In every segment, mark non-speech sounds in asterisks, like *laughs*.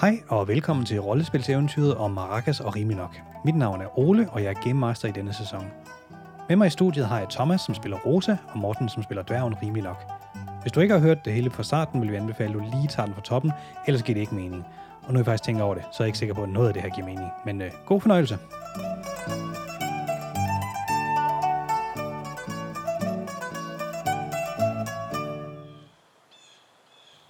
Hej og velkommen til rollespilseventyret om Maracas og Riminok. Mit navn er Ole, og jeg er Game Master i denne sæson. Med mig i studiet har jeg Thomas, som spiller Rosa, og Morten, som spiller dværgen Riminok. Hvis du ikke har hørt det hele fra starten, vil vi anbefale, at du lige tager den fra toppen, ellers giver det ikke mening. Og nu er jeg faktisk tænker over det, så er jeg ikke sikker på, at noget af det her giver mening. Men øh, god fornøjelse.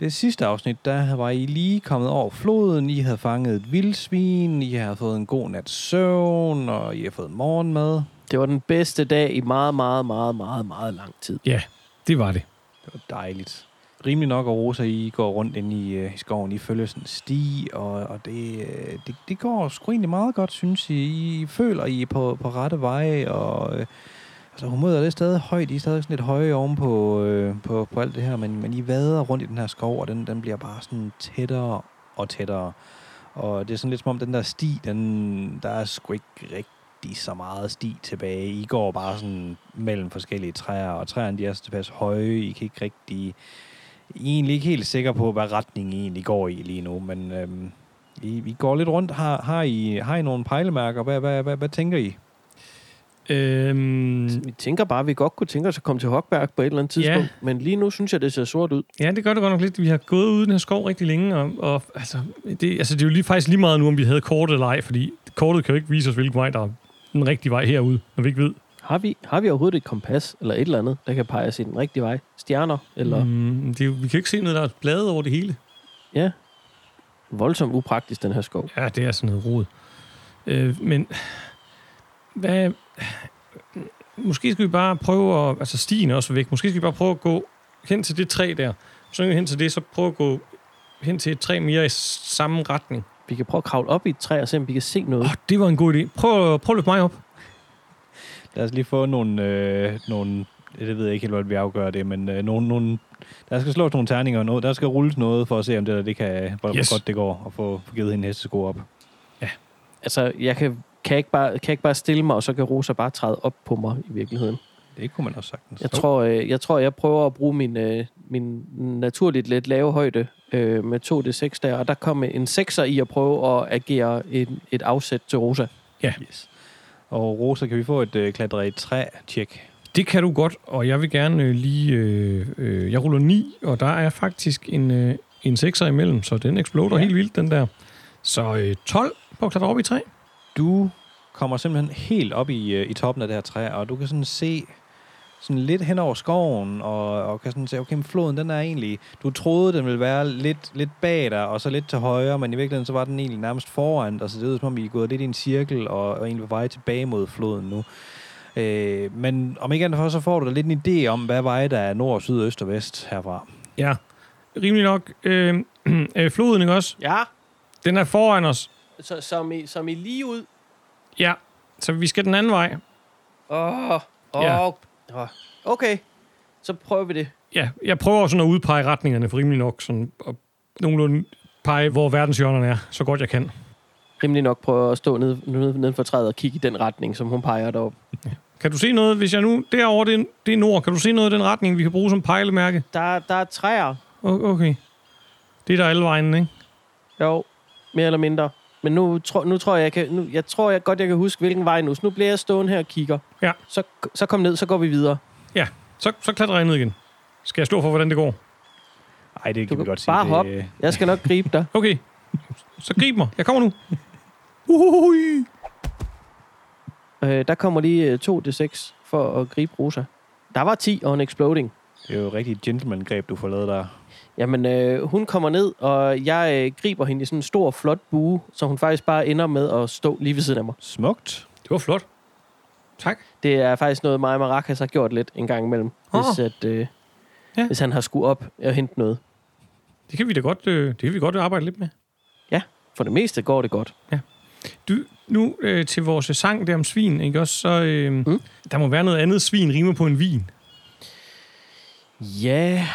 Det sidste afsnit, der var I lige kommet over floden, I havde fanget et vildsvin, I havde fået en god nat søvn, og I har fået morgenmad. Det var den bedste dag i meget, meget, meget, meget, meget lang tid. Ja, det var det. Det var dejligt. Rimelig nok, og Rosa, I går rundt ind i, øh, i skoven. I følger sådan en sti, og, og det, øh, det, det går sgu egentlig meget godt, synes I. I føler, I er på, på rette vej, og... Øh, altså, humøret er det stadig højt. I er stadig sådan lidt høje oven på, øh, på, på alt det her, men, men I vader rundt i den her skov, og den, den bliver bare sådan tættere og tættere. Og det er sådan lidt som om, den der sti, den, der er sgu ikke rigtig så meget sti tilbage. I går bare sådan mellem forskellige træer, og træerne de er så tilpas høje. I kan ikke rigtig... I er egentlig ikke helt sikre på, hvad retning I egentlig går i lige nu, men øhm, I, I går lidt rundt. Har, har, I, har I nogle pejlemærker? Hvad, hvad, hvad, hvad tænker I? Øhm, Vi tænker bare, at vi godt kunne tænke os at komme til Hogberg på et eller andet Ja. tidspunkt. Men lige nu synes jeg, det ser sort ud. ja, det gør det godt nok lidt. Vi har gået ude i den her skov rigtig længe, og, og altså, det, altså, det er jo lige, faktisk lige meget nu, om vi havde kortet eller ej, fordi kortet kan jo ikke vise os, hvilken vej, der er den rigtige vej herude, når vi ikke ved. Har vi, har vi overhovedet et kompas eller et eller andet, der kan pege os i den rigtige vej? Stjerner? Eller mm. Det vi kan ikke se noget, der er blade over det hele. ja, voldsomt upraktisk, den her skov. Ja, det er sådan noget rod. Øh, men hvad... Måske skal vi bare prøve at... Altså, stien er også væk. Måske skal vi bare prøve at gå hen til det træ der. Så hen til det, så prøve at gå hen til et træ mere i samme retning. Vi kan prøve at kravle op i et træ og se, om vi kan se noget. Oh, det var en god idé. Prøv, prøv at løfte mig op. *laughs* Lad os lige få nogle... Øh, nogle det ved jeg ikke helt, hvordan vi afgør det, men øh, nogle, nogle, der skal slås nogle terninger og noget. Der skal rulles noget for at se, om det der, det kan, hvor, yes. Yes. hvor godt det går, og få, få givet hende hestesko op. Altså, jeg kan, kan, jeg ikke bare, kan jeg ikke bare stille mig, og så kan Rosa bare træde op på mig i virkeligheden. Det kunne man også sagtens. Jeg tror, øh, jeg tror, jeg prøver at bruge min, øh, min naturligt lidt lave højde øh, med 2D6 der, og der kom en 6'er i at prøve at agere et, et afsæt til Rosa. Yes. Og Rosa, kan vi få et øh, klatre i træ-tjek? Det kan du godt, og jeg vil gerne øh, lige... Øh, øh, jeg ruller 9, og der er faktisk en, øh, en 6'er imellem, så den eksploder Ja. ja. helt vildt, den der. Så øh, 12 på at klatre op i træ. Du kommer simpelthen helt op i, øh, i toppen af det her træ, og du kan sådan se sådan lidt hen over skoven, og, og kan sådan se, okay, men floden, den er egentlig... Du troede, den ville være lidt, lidt bag dig, og så lidt til højre, men i virkeligheden, så var den egentlig nærmest foran dig, så det er som om, I er gået lidt i en cirkel, og, og egentlig på vej tilbage mod floden nu. Øh, men om ikke andet for, så får du da lidt en idé om, hvad veje der er nord, syd, øst og vest herfra. Ja, rimelig nok. Øh, *clears throat* øh, floden, ikke også? Ja, Den er foran os. Så, som, i, som i lige ud. Ja, så vi skal den anden vej. Åh, oh, Ja. oh, okay. Så prøver vi det. Ja, jeg prøver sådan at udpege retningerne for rimelig nok, sådan, og nogenlunde pege, hvor verdenshjørnerne er, så godt jeg kan. Rimelig nok prøver at stå nede, nede, nede for træet og kigge i den retning, som hun peger derop. Kan du se noget, hvis jeg nu... Derovre, det er, det er nord. Kan du se noget i den retning, vi kan bruge som pejlemærke? Der, der er træer. Okay. Det er der alle vejen, ikke? Jo, mere eller mindre. Men nu, tro, nu tror jeg, jeg kan, nu, jeg tror jeg godt, jeg kan huske, hvilken vej nu. Så nu bliver jeg stående her og kigger. Ja. Så, så kom ned, så går vi videre. Ja, så, så klatrer jeg ned igen. Skal jeg slå for, hvordan det går? Ej, det Du kan vi kan godt sige. bare det, øh, Jeg skal nok gribe dig. *laughs* Okay. Så grib mig. Jeg kommer nu. Uhuhui. Øh, der kommer lige øh, 2d6 for at gribe Rosa. Der var 10 og en exploding. Det er jo et rigtigt gentleman-greb, du får lavet der. Jamen, øh, hun kommer ned, og jeg øh, griber hende i sådan en stor, flot bue, så hun faktisk bare ender med at stå lige ved siden af mig. Smukt. Det var flot. Tak. Det er faktisk noget, mig og Maracas har gjort lidt en gang imellem, Åh. hvis, at, øh, Ja. hvis han har skulle op og hente noget. Det kan vi da godt, øh, det kan vi godt arbejde lidt med. For det meste går det godt. Du, nu øh, til vores sang der om svin, ikke også? Så øh, mm. der må være noget andet svin rimer på en vin. Ja,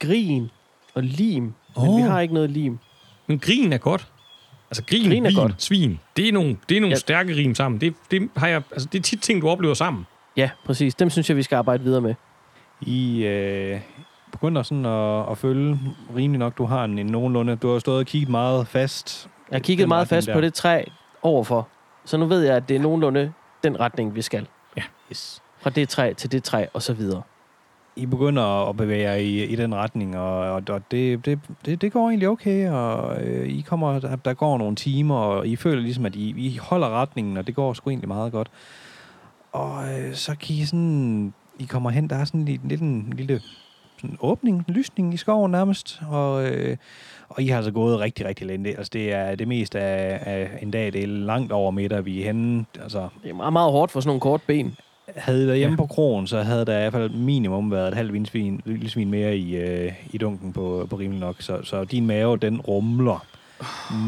grin og lim. Men Åh. vi har ikke noget lim. Men grin er godt. Altså grin, Grin er vin, godt. svin. Det er nogle, det er nogle Ja. ja. stærke rim sammen. Det, det, har jeg, altså, det er tit ting, du oplever sammen. Ja, præcis. Dem synes jeg, vi skal arbejde videre med. I, øh, begynder sådan at, at følge rimelig nok. Du har en, en nogenlunde... Du har stået og kigget meget fast. Jeg har kigget meget fast der. på det træ overfor. Så nu ved jeg, at det er nogenlunde den retning, vi skal. Yes. Fra det træ til det træ, og så videre. I begynder at bevæge jer i, i den retning, og, og, det, det, det, det går egentlig okay, og øh, I kommer, der, der går nogle timer, og I føler ligesom, at I, I holder retningen, og det går sgu egentlig meget godt. Og øh, så kan I sådan, I kommer hen, der er sådan lidt, lidt en lille sådan åbning, en lysning i skoven nærmest, og, øh, og I har altså gået rigtig, rigtig længe. Altså det er det meste af, af en dag, det er langt over middag, vi er henne. Altså, Det er meget, meget hårdt for sådan nogle kort ben havde I været hjemme Ja. på krogen, så havde der i hvert fald minimum været et halvt vildsvin, vildsvin mere i, øh, i dunken på, på rimelig nok. Så, så din mave, den rumler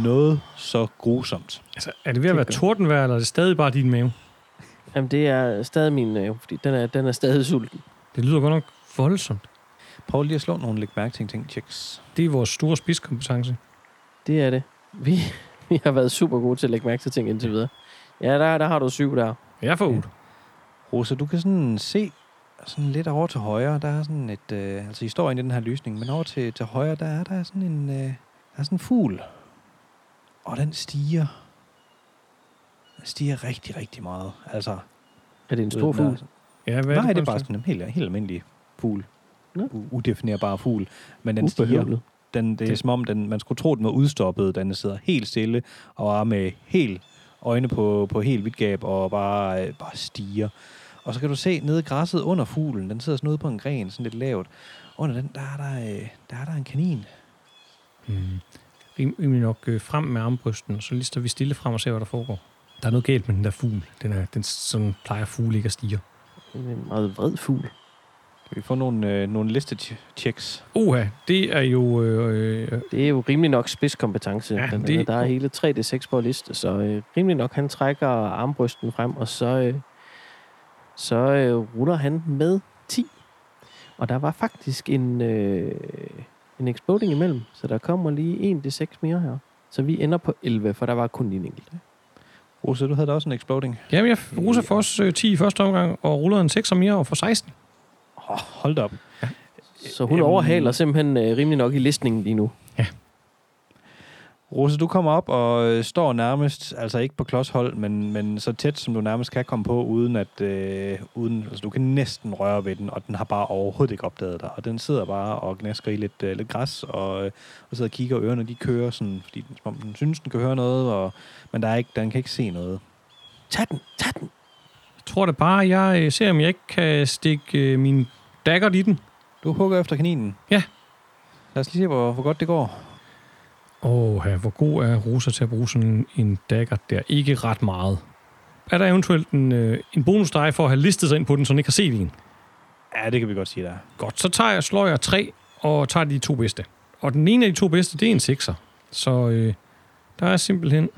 noget så grusomt. Altså, er det ved at være tordenvejr, eller er det stadig bare din mave? Jamen, det er stadig min, øh, fordi den er, den er stadig sulten. Det lyder godt nok voldsomt. Prøv lige at slå nogle læg mærke til ting, checks. Det er vores store spidskompetence. Det er det. Vi, *laughs* vi har været super gode til at lægge mærke til ting indtil videre. Ja, der, der har du syv der. Jeg får ud. Rosa, du kan sådan se sådan lidt over til højre, der er sådan et, øh, altså I står inde i den her lysning, men over til, til højre, der er der sådan en, øh, der er sådan en fugl. Og den stiger. Den stiger rigtig, rigtig meget. Altså, Er det en stor er- fugl? Ja, hvad Nej, det for er bare sådan en helt, helt almindelig fugl. Nå. U- udefinerbar fugl. Men den stiger. Den, det er Det- som om, den, man skulle tro, den var udstoppet. Den sidder helt stille og er med helt øjne på, på helt vidt gab og bare, øh, bare stiger. Og så kan du se nede i græsset under fuglen, den sidder sådan ude på en gren, sådan lidt lavt. Under den, der er der, øh, der, er der en kanin. Mm. Rim- Rimelig nok øh, frem med armbrysten, så lige står vi stille frem og ser, hvad der foregår. Der er noget galt med den der fugl. Den, er, den sådan plejer fugle ikke at stige. En meget vred fugl. Kan vi få nogle, øh, nogle listechecks? Oha, det er jo... Øh, øh, Det er jo rimelig nok spidskompetence. Ja, den, det- det... Der er hele 3D6 på liste, så øh, rimelig nok, han trækker armbrysten frem, og så, øh, så øh, ruller han med 10. Og der var faktisk en, øh, en exploding imellem, så der kommer lige 1d6 mere her. Så vi ender på 11, for der var kun en enkelt. Rosa, du havde da også en exploding. jamen, jeg ruser for os øh, 10 i første omgang, og ruller en 6 mere og får 16. Oh, hold da op. Så hun Jamen- overhaler simpelthen øh, rimelig nok i listningen lige nu. Rosa, du kommer op og øh, står nærmest, altså ikke på klodshold, men, men så tæt, som du nærmest kan komme på, uden at, øh, uden, altså du kan næsten røre ved den, og den har bare overhovedet ikke opdaget dig. Og den sidder bare og gnasker i lidt, øh, lidt græs, og, øh, og sidder og kigger, og ørerne de kører sådan, fordi den, som om den synes, den kan høre noget, og, men der er ikke, den kan ikke se noget. Tag den, tag den. Jeg tror det bare, jeg øh, ser, om jeg ikke kan stikke øh, min dagger i den. Du hugger efter kaninen. Ja. Lad os lige se, hvor, hvor godt det går. Åh, ja, hvor god er Rosa til at bruge sådan en dagger der? Ikke ret meget. Er der eventuelt en, øh, en bonus dig for at have listet sig ind på den, så den ikke har set en? Ja, det kan vi godt sige der. Godt, så tager jeg, slår jeg tre og tager de to bedste. Og den ene af de to bedste, det er en 6'er. Så øh, der er simpelthen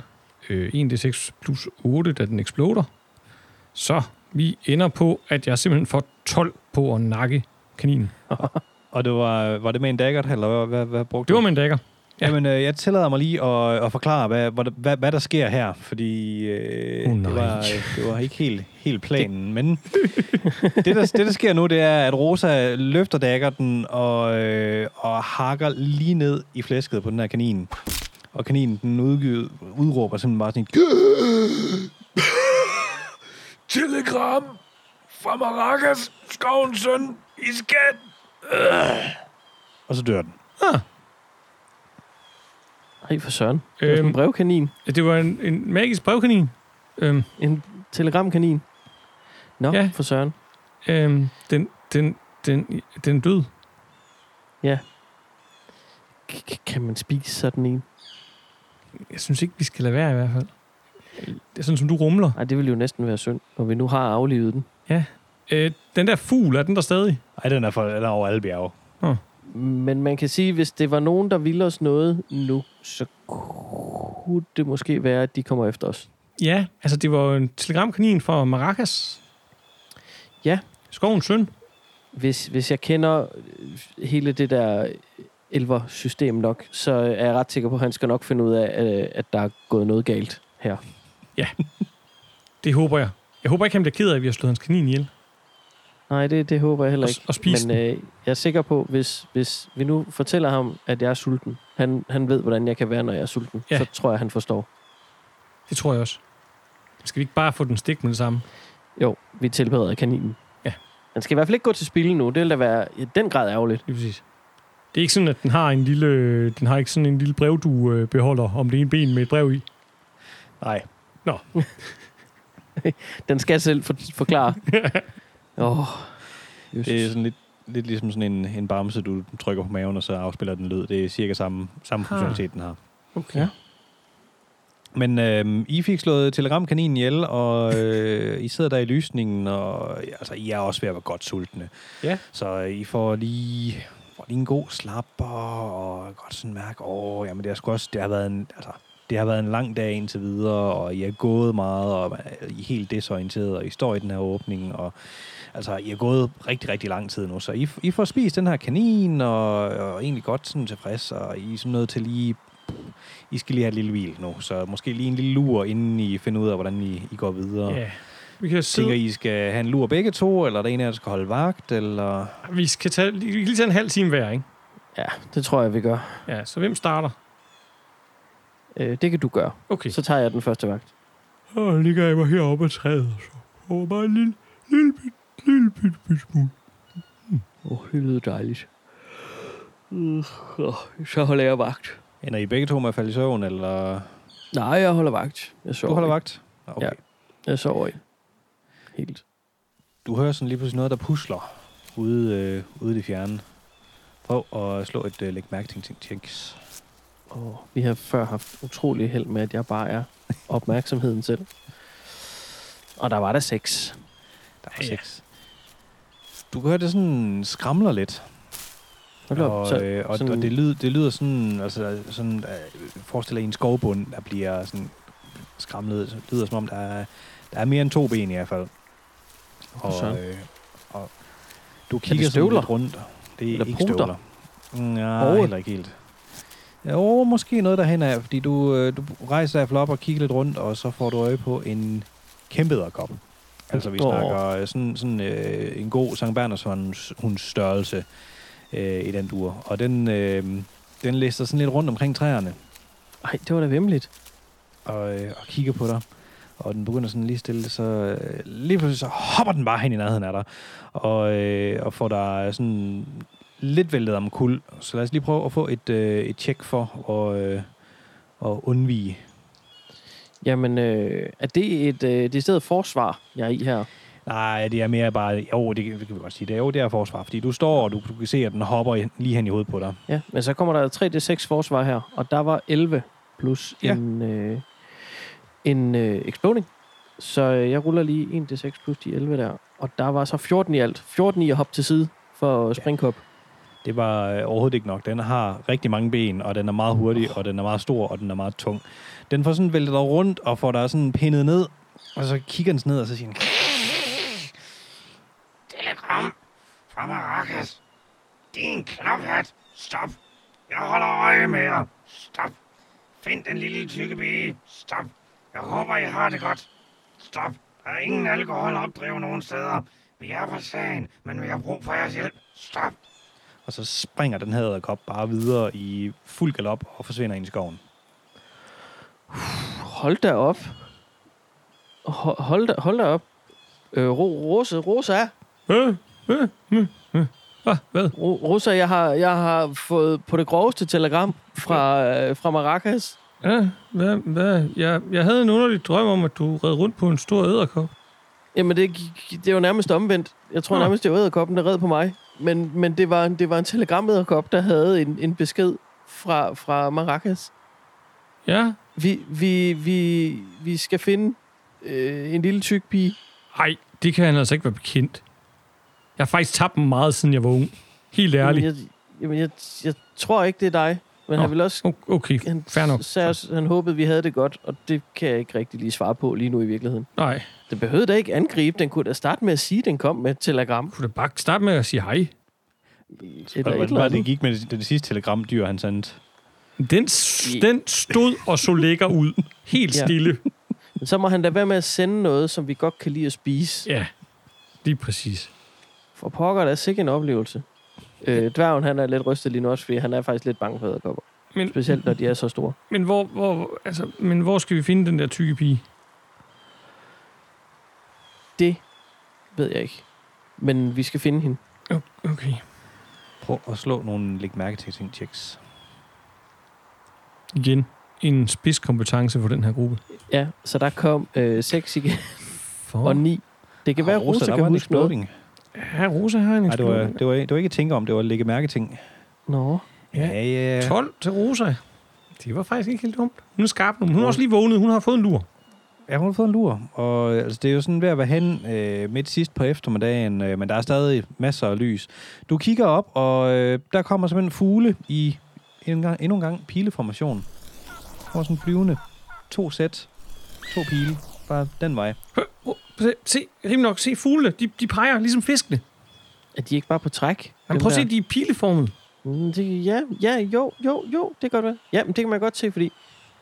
øh, 1d6 plus 8, da den eksploder. Så vi ender på, at jeg simpelthen får 12 på at nakke kaninen. *laughs* Og det var, var det med en dagger, eller hvad, hvad, hvad brugte Det du? var med en dagger. Ja. Jamen, øh, jeg tillader mig lige at, at forklare, hvad, hvad, hvad, hvad der sker her, fordi øh, Åh, det, var, det var ikke helt, helt planen. Men *laughs* det der, det, der sker nu, det er, at Rosa løfter daggerten og, øh, og hakker lige ned i flæsket på den her kanin. Og kaninen, den udgivet, udråber simpelthen bare sådan en... *laughs* Telegram fra Maracas, skovens søn, i skat. Øh. Og så dør den. Ej, for søren. Det var sådan en Øhm, brevkanin. det var en, en magisk brevkanin. Øhm, En telegramkanin. Nå, Ja. ja. for søren. øhm, den, den, den, den død. K- k- kan man spise sådan en? Jeg synes ikke, vi skal lade være i hvert fald. Det er sådan, som du rumler. Nej, det ville jo næsten være synd, når vi nu har aflivet den. Øh, den der fugl, er den der stadig? Ej, den er, for, den er over alle bjerge. Men man kan sige, hvis det var nogen, der ville os noget nu, så kunne det måske være, at de kommer efter os. Ja, altså det var jo en telegramkanin fra Maracas. Ja. Skovens søn. Hvis, hvis jeg kender hele det der elver-system nok, så er jeg ret sikker på, at han skal nok finde ud af, øh, at der er gået noget galt her. *laughs* Det håber jeg. Jeg håber ikke, han bliver ked af, at vi har slået hans kanin ihjel. Nej, det, det håber jeg heller Og- ikke. og spise Men øh, jeg er sikker på, hvis, hvis vi nu fortæller ham, at jeg er sulten, han, han ved, hvordan jeg kan være, når jeg er sulten, Ja. så tror jeg, han forstår. Det tror jeg også. Skal vi ikke bare få den stik med det samme? Jo, vi tilbereder kaninen. Ja. Den skal i hvert fald ikke gå til spil nu. Det vil da være i den grad ærgerligt. Lige præcis. Det er ikke sådan, at den har en lille, den har ikke sådan en lille brevduebeholder om det ene ben med et brev i. Nej. *laughs* Den skal selv for, forklare. *laughs* Åh, oh, Det er sådan lidt, lidt ligesom sådan en, en bamse, du trykker på maven, og så afspiller den lyd. Det er cirka samme, samme Ah. funktionalitet, den har. Okay. Ja. Men øh, I fik slået telegramkaninen ihjel, og *laughs* øh, I sidder der i lysningen, og altså, I er også ved at være godt sultne. Ja. Så øh, I får lige, får lige en god slapper, og godt sådan mærke, åh, jamen det har også, det har været en, altså, det har været en lang dag indtil videre, og I er gået meget, og I er helt desorienteret, og I står i den her åbning, og altså, I har gået rigtig, rigtig lang tid nu, så I, I får spist den her kanin, og, og egentlig godt sådan tilfreds, og I er sådan nødt til lige I skal lige have et lille hvil nu, så måske lige en lille lur, inden I finder ud af, hvordan I, I går videre. Ja. Vi kan Tænker sidde, I skal have en lur begge to, eller er der en af jer, der skal holde vagt, eller... vi skal tage, vi kan lige tage en halv time hver, ikke? ja, det tror jeg, vi gør. Ja, så hvem starter? Øh, det kan du gøre. Okay. Så tager jeg den første vagt. Så ligger jeg mig heroppe og træet, og så over bare en lille, lille, bit, lille, bit, bit smule. Åh, oh, det lyder dejligt. Uh, så holder jeg vagt. Ender I begge to med at falde i søvn, eller... Nej, jeg holder vagt. Jeg sover Du holder ikke. vagt? Okay. Ja. Jeg sover ikke. Helt. Du hører sådan lige pludselig noget, der pusler ude, øh, ude i det fjerne. Prøv at slå et øh, læg mærke til ting, checks. Oh, vi har før haft utrolig held med, at jeg bare er opmærksomheden selv. Og der var der seks. Der er Ja. seks. Du kan høre, det sådan skramler lidt. Hold. Og, Så, øh, og, sådan- og det, lyder, det lyder sådan, altså sådan, øh, forestil dig en skovbund, der bliver sådan skramlet. Det lyder som om, der er, der er mere end to ben i hvert fald. Og, søren. øh, og du kigger sådan lidt rundt. Det er Eller ikke poter? støvler. Nej, Hove? heller ikke helt. Jo, måske noget derhen af, fordi du, øh, du rejser i hvert fald op og kigger lidt rundt, og så får du øje på en kæmpe edderkop. Altså, vi snakker øh, sådan, sådan øh, en god Sankt Berners hunds størrelse øh, i den dur. Og den, øh, den lister sådan lidt rundt omkring træerne Ej, det var da vemmeligt. og, øh, og kigger på dig. Og den begynder sådan lige stille, så øh, lige pludselig så hopper den bare hen i nærheden af dig. Og, øh, og får dig sådan lidt væltet om kul. Så lad os lige prøve at få et, øh, et tjek for at, øh, at undvige. Jamen, øh, er det et øh, det stedet forsvar, jeg er i her? Nej, det er mere bare... Jo, det, kan- det kan vi godt sige. Det er, jo, det er forsvar. Fordi du står, og du, du kan se, at den hopper lige hen i hovedet på dig. Ja, men så kommer der 3D6 forsvar her, og der var 11 plus Ja. en, øh, en øh, exploding. Så øh, jeg ruller lige 1D6 plus de 11 der. Og der var så 14 i alt. 14 i at hoppe til side for springkop. Det var øh, overhovedet ikke nok. Den har rigtig mange ben, og den er meget hurtig, og den er meget stor, og den er meget tung. Den får sådan væltet dig rundt, og får dig sådan pindet ned, og så kigger den ned, og så siger den, Telegram fra Maracas. Din klaphat. Stop. Jeg holder øje med jer. Stop. Find den lille tykke pige. Stop. Jeg håber, I har det godt. Stop. Der er ingen alkohol opdrevet nogen steder. Vi er på sagen, men vi har brug for jeres hjælp. Stop. og så springer den her edderkop bare videre i fuld galop og forsvinder ind i skoven. Hold da op. Ho- Hold da, hold da op. Øh, Ro- Rose, Rosa, Øh, øh, øh, øh. Ah, hvad? Ro- Rosa, jeg har, jeg har fået på det groveste telegram fra, øh, fra Maracas. Ja, hvad, hvad? Jeg, jeg havde en underlig drøm om, at du red rundt på en stor æderkop. Jamen, det, det er jo nærmest omvendt. Jeg tror Nå. nærmest, det var æderkoppen, der red på mig. Men, men det var, en- det var en telegramæderkop, der havde en, en besked fra, fra Maracas. Ja. Vi, vi, vi, vi skal finde øh, en lille tyk pige. Ej, det kan han altså ikke være bekendt. Jeg har faktisk tabt dem meget, siden jeg var ung. Helt ærligt. Jamen, jeg, jamen jeg, jeg tror ikke, det er dig. Men Nå. han vil også... Okay, Han, fair nok. sagde også, han håbede, vi havde det godt, og det kan jeg ikke rigtig lige svare på lige nu i virkeligheden. Nej, Den behøvede da ikke angribe. Den kunne da starte med at sige, at den kom med et telegram. kunne du bare starte med at sige hej? Eller eller var det gik med det, det sidste telegramdyr, han sendte? Den, den stod og så lækker ud. Helt Ja. stille. Men så må han da være med at sende noget, som vi godt kan lide at spise. Ja, lige præcis. For pokker, der er sikkert en oplevelse. Øh, dværgen, han er lidt rystet lige nu også, fordi han er faktisk lidt bange for æderkopper. Men, Specielt, når de er så store. men, hvor, hvor, altså, men hvor skal vi finde den der tykke pige? Det ved jeg ikke. Men vi skal finde hende. Okay. Prøv at slå nogle læg mærke til ting checks. Igen. En spidskompetence for den her gruppe. Ja, så der kom øh, 6 igen For... og 9. Det kan være, at Rosa der kan var en huske noget. Ja, Rosa har en Nej, det var, det, var, det var ikke at tænke om, det var at lægge mærke ting. Nå. Ja. Ja, ja. 12 til Rosa. Det var faktisk ikke helt dumt. Hun er skarp nu. Hun har også lige vågnet. Hun har fået en lur. Ja, hun har fået en lur, og altså, det er jo sådan ved at være hen øh, midt sidst på eftermiddagen, øh, men der er stadig masser af lys. Du kigger op, og øh, der kommer simpelthen fugle i en gang, endnu en gang pileformation. Kommer sådan flyvende. To sæt. To pile. Bare den vej. Hør, oh, se, se, rimelig nok. Se fuglene. De, de peger ligesom fiskene. Er de ikke bare på træk? Men Dem prøv at se, de er pileformet. Mm, det, ja, ja, jo, jo, jo, det kan godt være. Ja, men det kan man godt se, fordi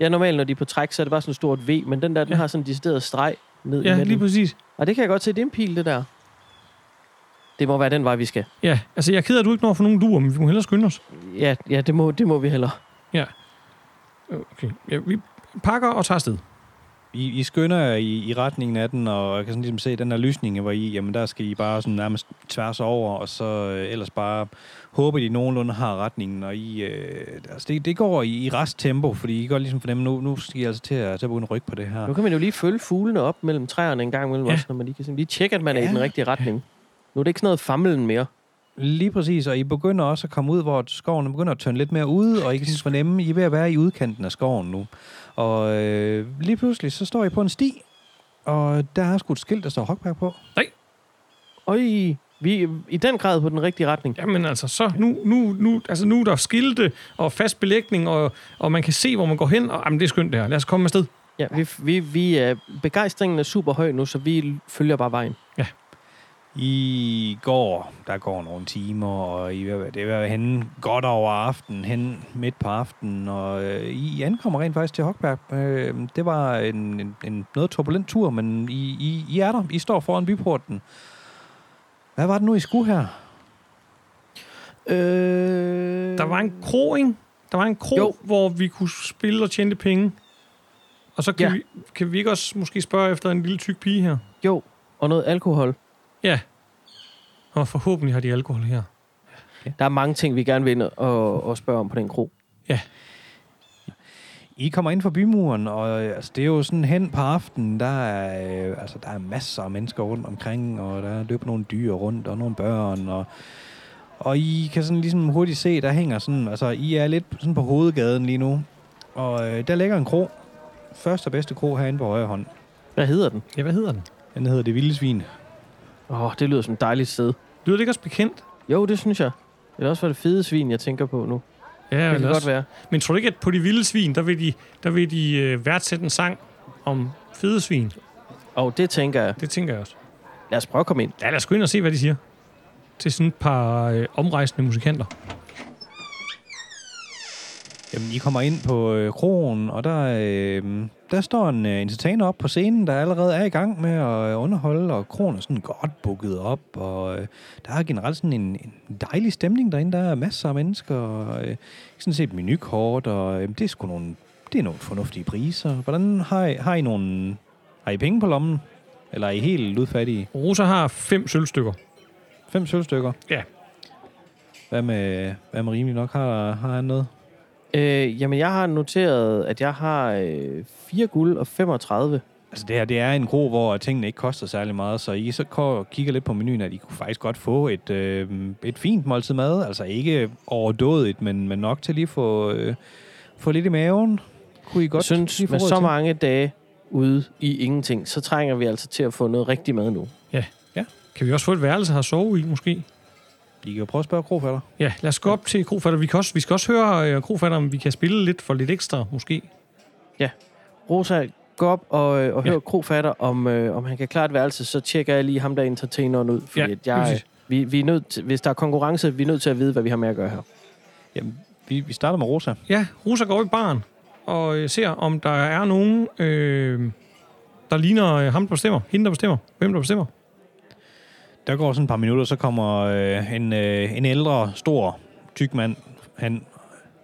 ja, normalt, når de er på træk, så er det bare sådan et stort V, men den der, den Ja. har sådan en decideret streg ned Ja, midten. lige præcis. Og det kan jeg godt se, det er en pil, det der. Det må være den vej, vi skal. Ja, altså jeg er ked af, at du ikke når få nogen lur, men vi må hellere skynde os. Ja, ja det, må, det må vi hellere. Okay. Ja, vi pakker og tager afsted. I, I skynder jer i, i retningen af den, og jeg kan sådan ligesom se, den der lysning, hvor I, jamen der skal I bare sådan nærmest tværs over, og så øh, ellers bare håbe, at I nogenlunde har retningen, og I, øh, altså det, det går i, i resttempo, fordi I går ligesom fornemme, nu, nu skal I altså til at, til at begynde at rykke på det her. Nu kan man jo lige følge fuglene op mellem træerne en gang imellem Ja. ja. også, når man lige kan sådan, lige tjekke, at man er i Ja. den rigtige retning. Nu er det ikke sådan noget famlen mere. Lige præcis, og I begynder også at komme ud, hvor skoven begynder at tørne lidt mere ud, og I kan sådan fornemme, at I er ved at være i udkanten af skoven nu. Og øh, lige pludselig, så står I på en sti, og der er sgu et skilt, der står Hogberg på. Øj, vi er i den grad på den rigtige retning. Jamen altså, så nu, nu, nu, altså, nu er der skilte og fast belægning, og, og man kan se, hvor man går hen. Og, jamen, det er skønt det her. Lad os komme afsted. Ja, vi, vi, vi er, begejstringen er super høj nu, så vi følger bare vejen. I går, der går nogle timer, og I, det være henne godt over aften, hen midt på aftenen, og øh, I ankommer rent faktisk til Hogberg. Øh, det var en, en, en noget turbulent tur, men I, I, I er der. I står foran byporten. Hvad var det nu, I skulle her? Øh... Der var en kro, ikke? Der var en kro, Jo. hvor vi kunne spille og tjene penge. Og så kan, Ja. vi, kan vi ikke også måske spørge efter en lille tyk pige her? Jo, og noget alkohol. Ja. Og forhåbentlig har de alkohol her. Der er mange ting, vi gerne vil ind og, og spørge om på den kro. I kommer ind for bymuren, og altså, det er jo sådan hen på aftenen, der er, øh, altså, der er masser af mennesker rundt omkring, og der løber nogle dyr rundt, og nogle børn, og, og I kan sådan ligesom hurtigt se, der hænger sådan, altså I er lidt sådan på hovedgaden lige nu, og øh, der ligger en kro, første og bedste kro herinde på højre hånd. Hvad hedder den? Ja, hvad hedder den? Den hedder Det Vilde Svin. Åh, oh, det lyder som et dejligt sted. Lyder det ikke også bekendt? Jo, det synes jeg. Det er også for det fede svin, jeg tænker på nu. Ja, Det kan også. godt være. Men tror du ikke, at på de vilde svin, der vil de, der vil de øh, værdsætte en sang om fede svin? Og oh, det tænker jeg. Det tænker jeg også. Lad os prøve at komme ind. Ja, lad os gå ind og se, hvad de siger. Til sådan et par øh, omrejsende musikanter. Jamen, I kommer ind på øh, krogen, og der, øh, der står en øh, entertainer op på scenen, der allerede er i gang med at øh, underholde, og krogen er sådan godt booket op, og øh, der er generelt sådan en, en dejlig stemning derinde. Der er masser af mennesker, og øh, sådan set menukort, og øh, det er sgu nogle, det er nogle fornuftige priser. Hvordan har I, har I nogle... Har I penge på lommen? Eller er I helt udfattige? Rosa har fem sølvstykker. Fem sølvstykker? Ja. Hvad med, hvad med rimelig nok? Har, har han noget? Øh, jamen, jeg har noteret, at jeg har øh, 4 guld og 35. Altså det her, det er en kro, hvor tingene ikke koster særlig meget, så I så kigger lidt på menuen, at I kunne faktisk godt få et, øh, et fint måltid mad. Altså ikke overdådigt, men, men nok til lige at få, øh, få lidt i maven. Kunne I Jeg godt synes, lige få med så til? mange dage ude i ingenting, så trænger vi altså til at få noget rigtig mad nu. Kan vi også få et værelse her at sove i, måske? I kan jo prøve at spørge krofatter. Ja, lad os gå op til krofatter. Vi, kan også, vi skal også høre øh, krofatter, om vi kan spille lidt for lidt ekstra, måske. Rosa, gå op og, øh, og hør Ja. ja. krofatter, om, øh, om han kan klare et værelse, så tjekker jeg lige ham der entertaineren ud. Fordi Ja, at jeg, præcis. vi, vi er nødt til, hvis der er konkurrence, vi er nødt til at vide, hvad vi har med at gøre her. Jamen, vi, vi starter med Rosa. Ja, Rosa går op i baren og øh, ser, om der er nogen, øh, der ligner øh, ham, der bestemmer. Hende, der bestemmer. Hvem der bestemmer. Der går sådan et par minutter, så kommer øh, en, øh, en ældre, stor, tyk mand hen.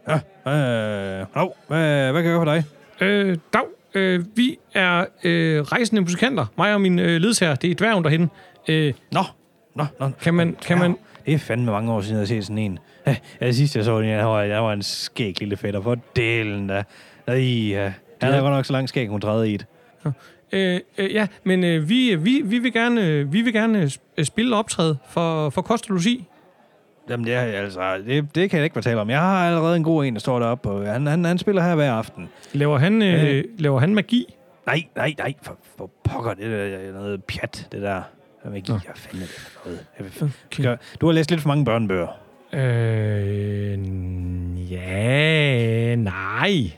Ja, øh, hvad, hvad kan jeg gøre for dig? Øh, dag, øh, vi er øh, rejsende musikanter. Mig og min øh, ledsager. Det er dværgen derhen. Øh, Nå, nå, nå. kan man... Kan man Det er fandme mange år siden, jeg har set sådan en. Ja, det sidste, jeg så den, jeg var, jeg var en skæg lille fætter. For delen da. Nej, ja. Han er godt nok så langt skæg, hun træder i et. Øh, øh, ja, men øh, vi, vi, vi vil gerne, øh, vi vil gerne øh, spille optræde for, for kost og logi. Jamen, det, er, altså, det, det kan jeg ikke fortælle om. Jeg har allerede en god en, der står deroppe. Og han, han, han spiller her hver aften. Laver han, øh, Øh. laver han magi? Nej, nej, nej. For, for pokker, det der er noget pjat, det der. Hvad magi, hvad fanden er det for noget? Jeg skal, du har læst lidt for mange børnebøger. Øh, ja, nej.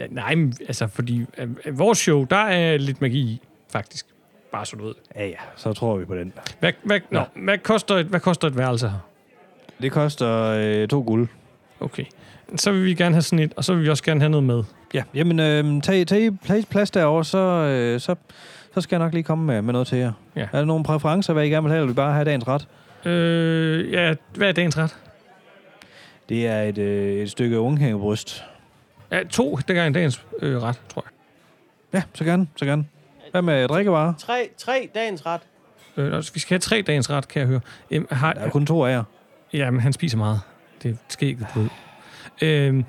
Ja, Nej, men, altså, fordi øh, øh, vores show, der er lidt magi i, faktisk. Bare så du ved. Ja, ja, så tror vi på den. Hvad, hvad, nå, hvad, koster, et, hvad koster et værelse her? Det koster øh, to guld. Okay. Så vil vi gerne have sådan et, og så vil vi også gerne have noget med. Ja, jamen, øh, tag, tag, tag plads derovre, så, øh, så, så skal jeg nok lige komme med, med noget til jer. Ja. Er der nogle præferencer, hvad I gerne vil have, eller vil I bare have dagens ret? Øh, ja, hvad er dagens ret? Det er et, øh, et stykke unghængebryst. Ja, to, det er dagens øh, ret, tror jeg. Ja, så gerne, så gerne. Hvad med drikkevarer? Tre, tre dagens ret. Øh, altså, vi skal have tre dagens ret, kan jeg høre. Øhm, har, Der er kun to af jer. Ja, men han spiser meget. Det skal ikke på. Øhm,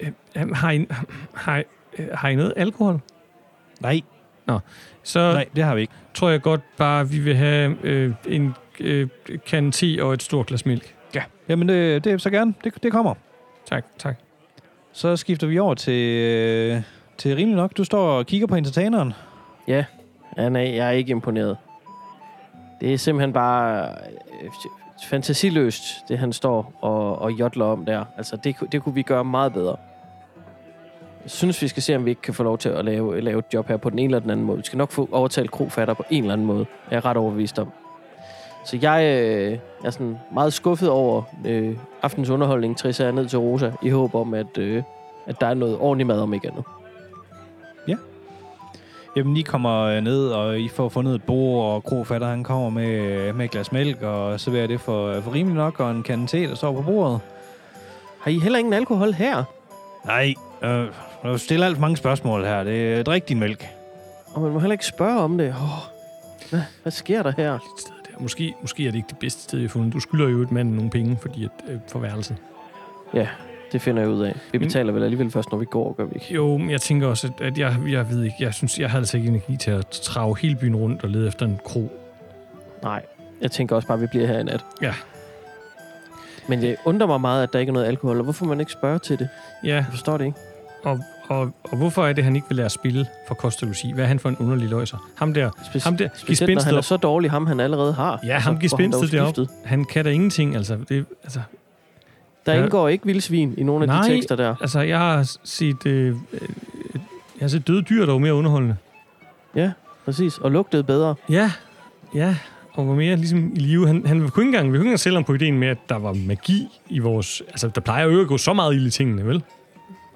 øh, har, I, har, I, øh, har I noget alkohol? Nej, Så nej, det har vi ikke. tror jeg godt bare, vi vil have øh, en øh, kan te og et stort glas mælk. Ja. Jamen, det, det så gerne. Det, det kommer. Tak, tak. Så skifter vi over til, øh, til rimelig nok. Du står og kigger på entertaineren. Ja, ja nej, jeg er ikke imponeret. Det er simpelthen bare øh, fantasiløst, det han står og, og jodler om der. Altså, det, det kunne vi gøre meget bedre. Jeg synes, vi skal se, om vi ikke kan få lov til at lave, lave et job her på den ene eller den anden måde. Vi skal nok få overtalt krofatter på en eller anden måde. Jeg er ret overbevist om. Så jeg øh, er sådan meget skuffet over øh, aftens underholdning, trisser jeg ned til Rosa, i håb om, at, øh, at der er noget ordentligt mad om ikke andet. Jamen, I kommer øh, ned, og I får fundet et bord, og krofatter, han kommer med, med et glas mælk, og serverer det for, for rimelig nok, og en kande te, der står på bordet. Har I heller ingen alkohol her? Nej, øh, du stiller alt for mange spørgsmål her. Det er drik din mælk. Og man må heller ikke spørge om det. Oh, hvad, hvad sker der her? Måske, måske er det ikke det bedste sted, jeg har fundet. Du skylder jo et mand nogle penge fordi at, øh, for værelset. Ja, det finder jeg ud af. Vi Men- betaler vel alligevel først, når vi går, gør vi ikke? Jo, men jeg tænker også, at, at jeg, jeg ved ikke, jeg synes, jeg havde altså ikke energi til at trage hele byen rundt og lede efter en kro. Nej, jeg tænker også bare, at vi bliver her i nat. Ja. Men det undrer mig meget, at der ikke er noget alkohol, og hvorfor man ikke spørger til det? Ja, Jeg forstår det ikke. og, og, og hvorfor er det, han ikke vil lære at spille for kost og logi? Hvad er han for en underlig løjser? Ham der, Speci- ham der, Specielt når han er så dårlig, ham han allerede har. Ja, ham giv får han dog spændstet derop. skiftet. Han kan da ingenting, altså. Det, altså, Der Ja. indgår ikke vildsvin i nogle af Nej. de tekster der. altså jeg har set, øh, øh, jeg har set døde dyr, der var mere underholdende. Ja, præcis. Og lugtede bedre. Ja, ja, og var mere ligesom i live. Han, han kunne ikke engang, vi kunne ikke engang sælge ham på ideen med, at der var magi i vores... Altså, der plejer jo ikke at gå så meget ild i tingene, vel?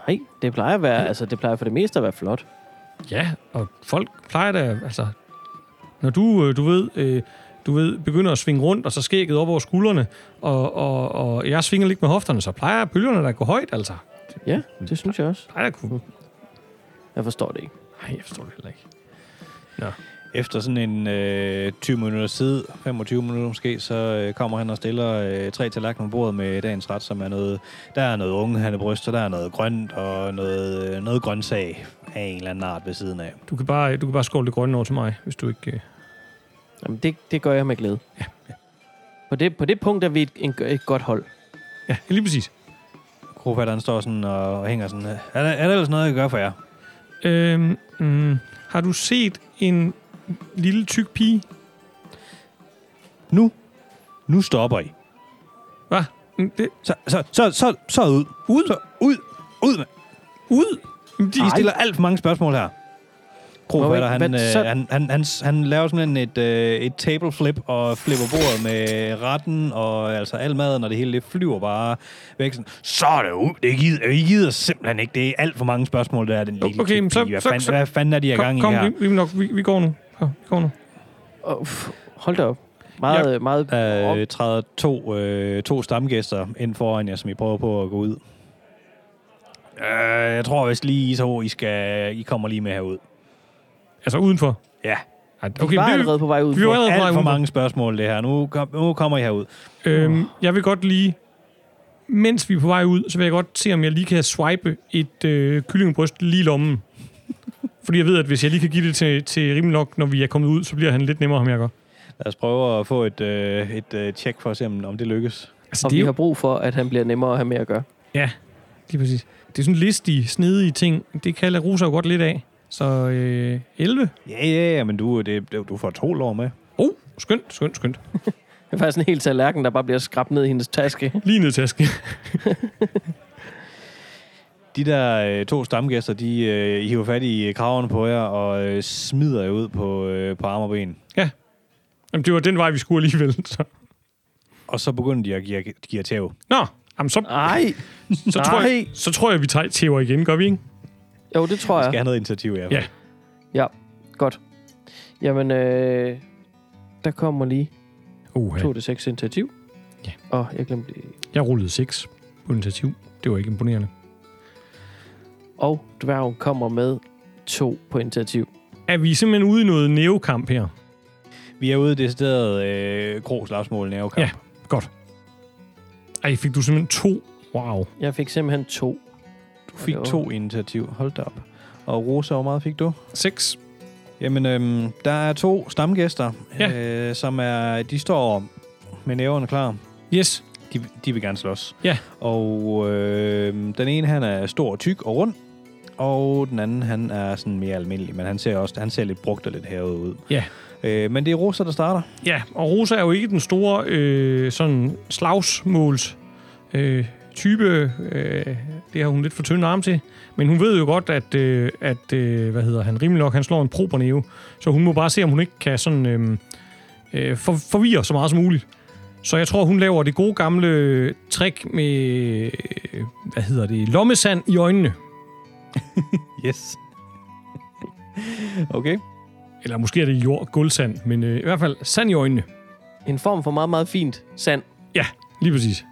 Nej, det plejer at være, altså det plejer for det meste at være flot. Ja, og folk plejer da, altså... Når du, øh, du ved, øh, du ved, begynder at svinge rundt, og så skægget op over skuldrene, og, og, og jeg svinger lidt med hofterne, så plejer bølgerne da at gå højt, altså. Ja, det synes jeg også. Plejer at kunne... Jeg forstår det ikke. Nej, jeg forstår det heller ikke. Efter sådan en øh, 20 minutter tid, 25 minutter måske, så øh, kommer han og stiller øh, tre tallerkener på bordet med dagens ret, som er noget... Der er noget unge han bryst, og der er noget grønt og noget, øh, noget grøntsag af en eller anden art ved siden af. Du kan bare, du kan bare skåle det grønne over til mig, hvis du ikke... Øh... Jamen, det, det gør jeg med glæde. Ja, ja. På, det, på det punkt er vi et, en, et godt hold. Ja, lige præcis. Krofatteren står sådan og, og hænger sådan... Er der, er der ellers noget, jeg kan gøre for jer? Øhm, mm, har du set en lille tyk pige? Nu, nu stopper I. Hvad? Det, Så, så, så, så, så ud. Ud? Så, ud. Ud med. ud? Jamen, De, I stiller alt for mange spørgsmål her. Krofatter, han, øh, så- han, han, han, han laver simpelthen et, øh, et table flip og flipper bordet med retten og altså al maden, og det hele det flyver bare væk. Sådan, så er det ud. Det gider, I gider simpelthen ikke. Det er alt for mange spørgsmål, der er den lille Okay, men så-. Hvad, så- fanden, så- hvad fanden er de kom, gang kom i her? vi, vi, nok, vi, vi går nu. Nu. Og, pff, hold da op. Meget, ja. meget Der op. øh, træder to, øh, to stamgæster ind foran jer, som I prøver på at gå ud. Øh, jeg tror vist lige, I så, I, skal, I kommer lige med herud. Altså udenfor. Ja, Okay, vi var allerede på vej ud. vi var allerede på vej alt for mange spørgsmål det her. Nu, kom, nu kommer I herud. Øhm, jeg vil godt lige, mens vi er på vej ud, så vil jeg godt se, om jeg lige kan swipe et øh, kyllingebryst lige i lommen. Fordi jeg ved, at hvis jeg lige kan give det til, til rimelig nok, når vi er kommet ud, så bliver han lidt nemmere, ham jeg gør. Lad os prøve at få et, øh, et øh, tjek for at se, om, om det lykkes. Altså, Og det vi er har jo, brug for, at han bliver nemmere at have med at gøre. ja, lige præcis. Det er sådan listige, snedige ting. Det kan Rosa jo godt lidt af. Så øh, 11. Ja, ja, ja, men du, det, du får to lår med. Oh, skønt, skønt, skønt. *laughs* Det er faktisk en hel tallerken, der bare bliver skrabt ned i hendes taske. Lige ned i tasken. *laughs* De der øh, to stamgæster, de øh, hiver fat i kravene på jer og øh, smider jer ud på, øh, på arm og ben. Jamen, det var den vej, vi skulle alligevel. *laughs* Så. Og så begynder de at give, give jer tæv. Nå, jamen, så, Ej, *laughs* så, tror jeg, så tror jeg, vi tager tæver igen, gør vi ikke? jo, det tror Jeg jeg. skal have noget initiativ i hvert fald. Ja. Godt. Jamen, øh, der kommer lige Uh, 2-6 initiativ. Ja. Og jeg glemte. Jeg rullede 6 på initiativ. Det var ikke imponerende. Og dværgen kommer med 2 på initiativ. Er vi simpelthen ude i noget neokamp her? Vi er ude i det stedet øh, grå slagsmål nævekamp. Ja. Godt. Ej, fik du simpelthen to? Wow. Jeg fik simpelthen 2. Du fik to initiativ. Hold da op. Og Rosa, hvor meget fik du? 6. Jamen, øhm, der er to stamgæster, Ja. øh, som er... De står med næverne klar. Yes. De, de vil gerne slås. Ja. Og øh, den ene, han er stor og tyk og rund. Og den anden, han er sådan mere almindelig, men han ser også han ser lidt brugt og lidt hævet ud. Ja. Øh, men det er Rosa, der starter. Ja, og Rosa er jo ikke den store øh, sådan slagsmåls øh, type. Øh, det har hun lidt for tynde arme til. Men hun ved jo godt, at, øh, at øh, hvad hedder han, rimelig nok, han slår en probernæve. Så hun må bare se, om hun ikke kan sådan øh, øh, for, forvirre så meget som muligt. Så jeg tror, hun laver det gode gamle trick med, øh, hvad hedder det, lommesand i øjnene. *laughs* Yes. okay. Eller måske er det jord, gulvsand, men øh, i hvert fald sand i øjnene. En form for meget, meget fint sand. Lige præcis.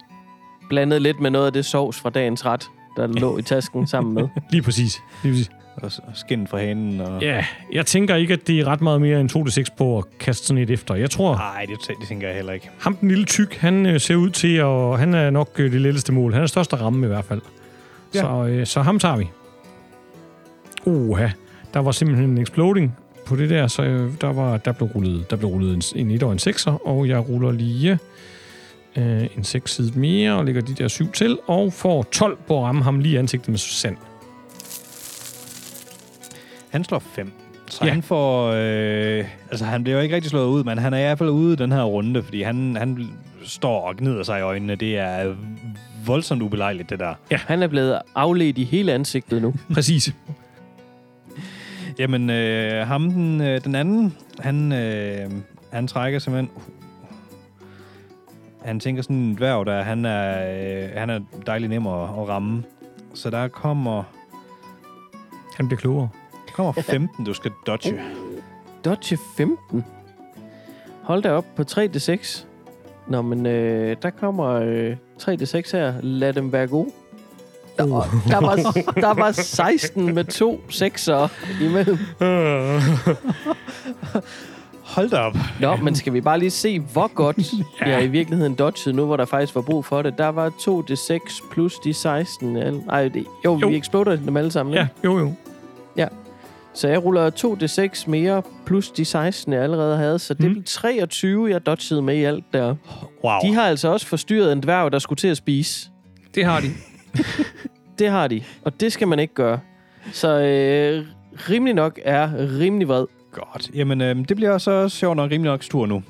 Blandet lidt med noget af det sovs fra dagens ret, der lå i tasken *laughs* sammen med. Lige præcis. Lige præcis. Og s- skin fra hanen. Og... Ja, jeg tænker ikke, at det er ret meget mere end 2-6 på at kaste sådan et efter. Jeg tror, Nej, det, det tænker jeg heller ikke. ham den lille tyk, han øh, ser ud til, og han er nok øh, det letteste mål. Han er største ramme i hvert fald. Ja. Så, øh, så ham tager vi. Uha, der var simpelthen en exploding på det der, så øh, der, var, der blev rullet, der blev rullet en, en 1 og en 6'er, og jeg ruller lige øh, en 6 side mere, og lægger de der 7 til, og får 12 på at ramme ham lige i ansigtet med sand. Han slår 5. Så Ja. ja. han får... Øh, altså, han bliver jo ikke rigtig slået ud, men han er i hvert fald ude i den her runde, fordi han, han står og gnider sig i øjnene. Det er voldsomt ubelejligt, det der. Han er blevet afledt i hele ansigtet nu. Præcis. Jamen, øh, ham den, øh, den anden, han, øh, han trækker simpelthen... Han tænker sådan en dværg, der han er, øh, han er dejlig nem at, at ramme. Så der kommer, Han bliver klogere. kommer 15, du skal dodge. Dodge 15. Hold da op på 3d6. Nå, men øh, der kommer øh, 3d6 her. Lad dem være gode. Der, var, der, var, der var 16 med to sekser imellem. *laughs* Hold da op. Nå, men skal vi bare lige se, hvor godt *laughs* ja. jeg i virkeligheden dodgede nu, hvor der faktisk var brug for det. Der var 2d6 plus de 16. al- Ej, det, jo, Jo. vi exploder dem alle sammen. Ja, jo jo. Så jeg ruller 2d6 mere plus de 16, jeg allerede havde. Så det Mm. blev 23, jeg dodgede med i alt der. Wow. De har altså også forstyrret en dværg, der skulle til at spise. Det har de. *laughs* Det har de, og det skal man ikke gøre. Så øh, rimelig nok er rimelig vred. Godt. Jamen, øh, det bliver så sjovt nok rimelig nok tur nu.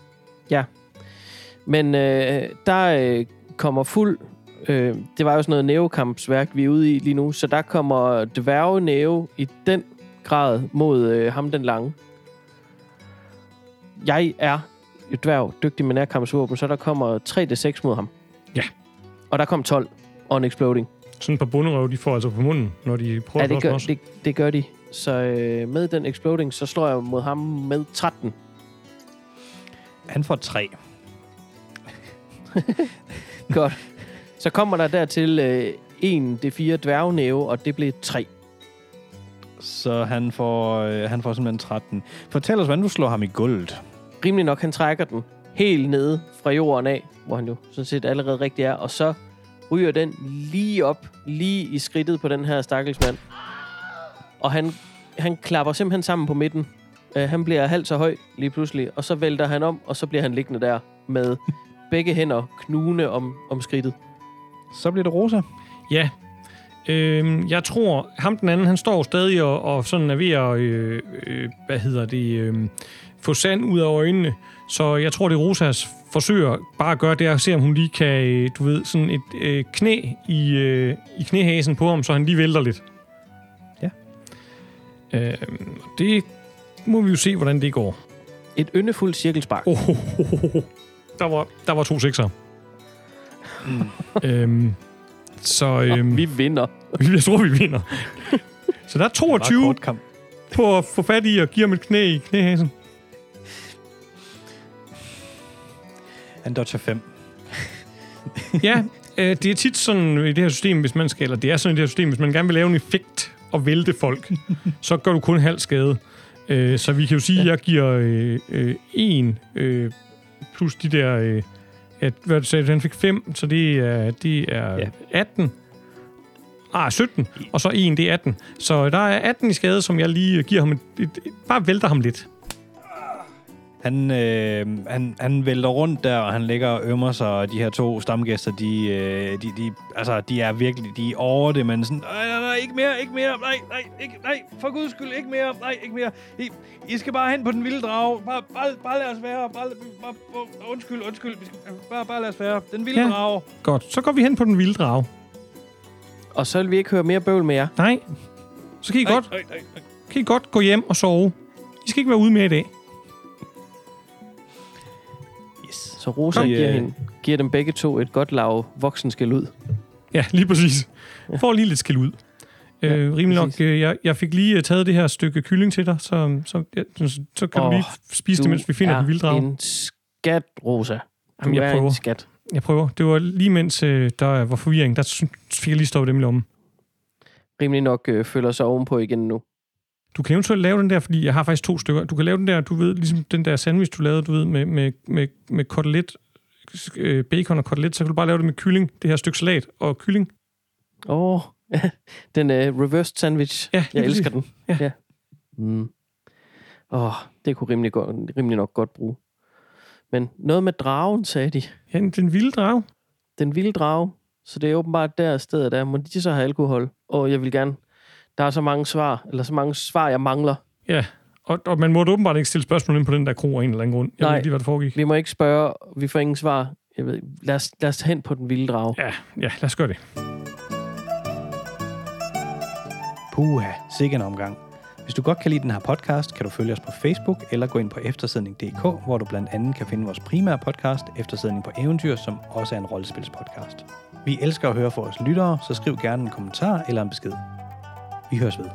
Men øh, der øh, kommer fuld... Øh, det var jo sådan noget nævekampsværk, vi er ude i lige nu. Så der kommer dværgenæve i den grad mod øh, ham den lange. Jeg er et dværg, dygtig med nærkampsvåben, så der kommer 3d6 mod ham. Ja. Og der kom 12 on exploding. Sådan et par bunderøv, de får altså på munden, når de prøver Ja, det at gør, slås. det, det gør de. Så øh, med den exploding, så slår jeg mod ham med 13. Han får 3. *laughs* Godt. Så kommer der dertil øh, en det fire dværgnæve, og det blev tre. Så han får, øh, han får simpelthen 13. Fortæl os, hvordan du slår ham i gulvet. Rimelig nok, han trækker den helt nede fra jorden af, hvor han jo sådan set allerede rigtig er, og så ryger den lige op, lige i skridtet på den her stakkelsmand. Og han, han klapper simpelthen sammen på midten. Uh, han bliver halvt så høj lige pludselig, og så vælter han om, og så bliver han liggende der med begge hænder knugende om, om skridtet. Så bliver det Rosa. Ja. Øhm, jeg tror, ham den anden, han står stadig og, og sådan er ved at, øh, øh, hvad hedder det, øh, få sand ud af øjnene. Så jeg tror, det Rosas forsøger bare at gøre, det er at se, om hun lige kan, øh, du ved, sådan et øh, knæ i, øh, i knæhasen på ham, så han lige vælter lidt. Ja. Øhm, det må vi jo se, hvordan det går. Et yndefuldt cirkelspark. Oh, oh, oh, oh. Der, var, der var to sekser. Mm. *laughs* øhm, så øhm, vi vinder. *laughs* jeg tror, vi vinder. *laughs* Så der er Det var 22 en kort kamp. på at få fat i og give ham et knæ i knæhasen. Han dodger 5. Ja, øh, det er tit sådan i det her system, hvis man skal, eller det er sådan i det her system, hvis man gerne vil lave en effekt og vælte folk, *laughs* så gør du kun halv skade. Øh, så vi kan jo sige, at jeg giver øh, øh, en øh, plus de der, øh, at, hvad du sagde, han fik 5, så det er, det er Ja. ja. 18. Ah, 17. Og så 1, det er 18. Så der er 18 i skade, som jeg lige giver ham et, et, et bare vælter ham lidt. Han, øh, han, han vælter rundt der, og han ligger og ømmer sig, og de her to stamgæster, de, øh, de, de, altså, de er virkelig, de er over det, men sådan, nej, nej, nej, ikke mere, ikke mere, nej, nej, ikke, nej, for guds skyld, ikke mere, nej, ikke mere. I, I skal bare hen på den vilde drage, bare, bare, bare lad os være, bare, bare, bare undskyld, undskyld, vi skal, bare, bare lad os være, den vilde Ja. ja. drage. Godt, så går vi hen på den vilde drage. Og så vil vi ikke høre mere bøvl med jer. Nej, så kan I, Nej, godt, nej, nej, nej. kan I godt gå hjem og sove. I skal ikke være ude mere i dag. Så Rosa Kom. giver, hende, giver dem begge to et godt lav voksenskæld ud. Ja, lige præcis. Får lige lidt skæld ud. Ja, øh, rimelig nok. Øh, jeg, jeg fik lige øh, taget det her stykke kylling til dig, så, så, ja, så, så kan oh, du lige spise det, mens vi finder er den vilde drage. en skat, Rosa. Du Jamen, jeg er prøver. en skat. Jeg prøver. Det var lige mens øh, der var forvirring, der fik jeg lige stoppet dem i lommen. Rimelig nok øh, følger sig ovenpå igen nu. Du kan eventuelt lave den der, fordi jeg har faktisk to stykker. Du kan lave den der, du ved, ligesom den der sandwich, du lavede, du ved, med, med, med, med kotelet, øh, bacon og kotelet, så kan du bare lave det med kylling, det her stykke salat og kylling. Åh, oh, *laughs* den øh, reversed sandwich. Ja, Jeg elsker den. Ja. ja. Mm. Åh, det kunne rimelig, godt, rimelig nok godt bruge. Men noget med dragen, sagde de. Ja, den vilde drage. Den vilde drage. Så det er åbenbart der stedet der. Må de så have alkohol? Og jeg vil gerne... Der er så mange svar, eller så mange svar, jeg mangler. Ja, og, og man måtte åbenbart ikke stille spørgsmål ind på den der kro af en eller anden grund. Jeg Nej. ved ikke lige, hvad der foregik. Vi må ikke spørge, vi får ingen svar. Jeg ved, lad, os, lad os hen på den vilde drage. Ja, ja, lad os gøre det. Puha, sikke en omgang. Hvis du godt kan lide den her podcast, kan du følge os på Facebook eller gå ind på eftersidning.dk, hvor du blandt andet kan finde vores primære podcast, Eftersidning på Eventyr, som også er en rollespilspodcast. Vi elsker at høre fra vores lyttere, så skriv gerne en kommentar eller en besked. Vi høres ved.